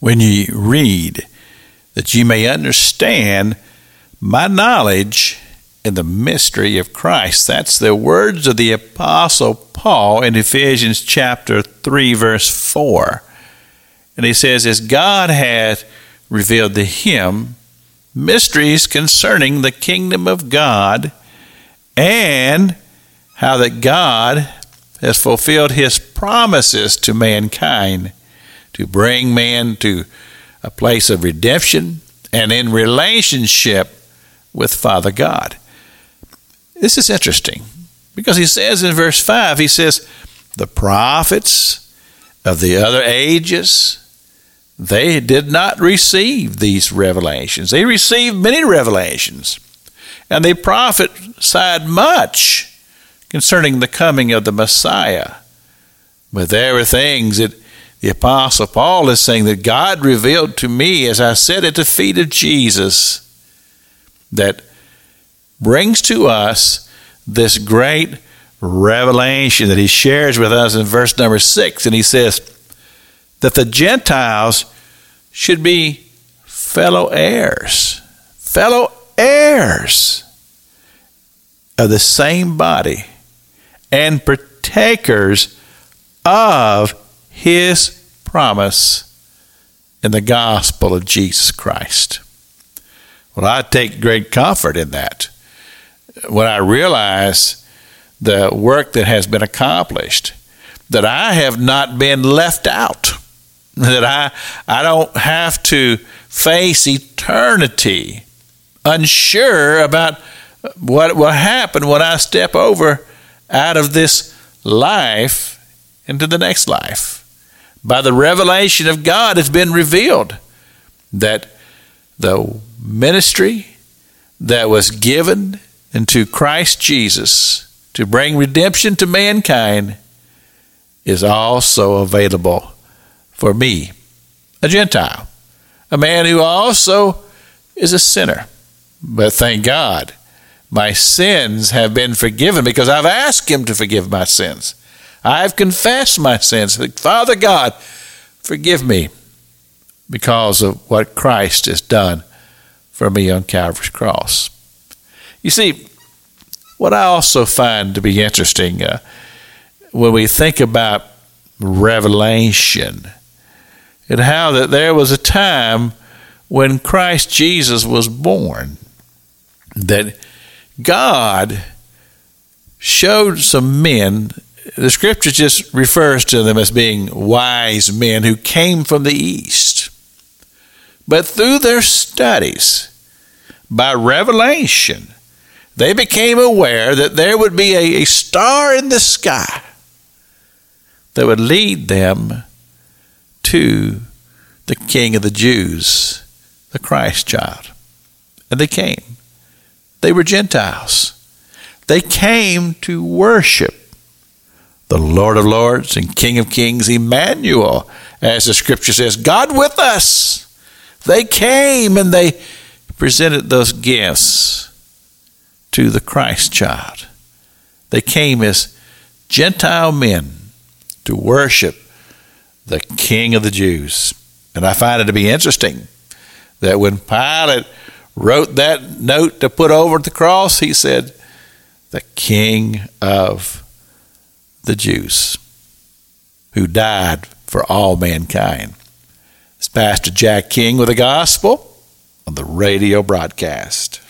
when ye read, that ye may understand my knowledge in the mystery of Christ. That's the words of the Apostle Paul in Ephesians chapter 3, verse 4. And he says, As God hath revealed to him mysteries concerning the kingdom of God, and how that God has fulfilled his promises to mankind to bring man to a place of redemption and in relationship with Father God. This is interesting because he says in verse 5, he says, The prophets of the other ages, they did not receive these revelations. They received many revelations, and they prophesied much concerning the coming of the Messiah. But there were things that the Apostle Paul is saying that God revealed to me as I sat at the feet of Jesus that brings to us this great revelation that he shares with us in verse number six. And he says that the Gentiles should be fellow heirs, fellow heirs of the same body, and partakers of his promise in the gospel of Jesus Christ. Well, I take great comfort in that. When I realize the work that has been accomplished, that I have not been left out, that I, I don't have to face eternity unsure about what will happen when I step over out of this life into the next life. By the revelation of God, it's been revealed that the ministry that was given into Christ Jesus to bring redemption to mankind is also available for me, a Gentile, a man who also is a sinner. But thank God, my sins have been forgiven because I've asked Him to forgive my sins. I've confessed my sins. Father God, forgive me because of what Christ has done for me on Calvary's cross. You see, what I also find to be interesting uh, when we think about revelation and how that there was a time when Christ Jesus was born that God showed some men the scripture just refers to them as being wise men who came from the east. But through their studies, by revelation, they became aware that there would be a, a star in the sky that would lead them to the King of the Jews, the Christ child. And they came. They were Gentiles. They came to worship the Lord of Lords and King of Kings, Emmanuel, as the scripture says, God with us. They came and they presented those gifts to the Christ child. They came as Gentile men to worship the King of the Jews. And I find it to be interesting that when Pilate wrote that note to put over the cross, he said, The King of the Jews who died for all mankind. It's Pastor Jack King with the gospel on the radio broadcast.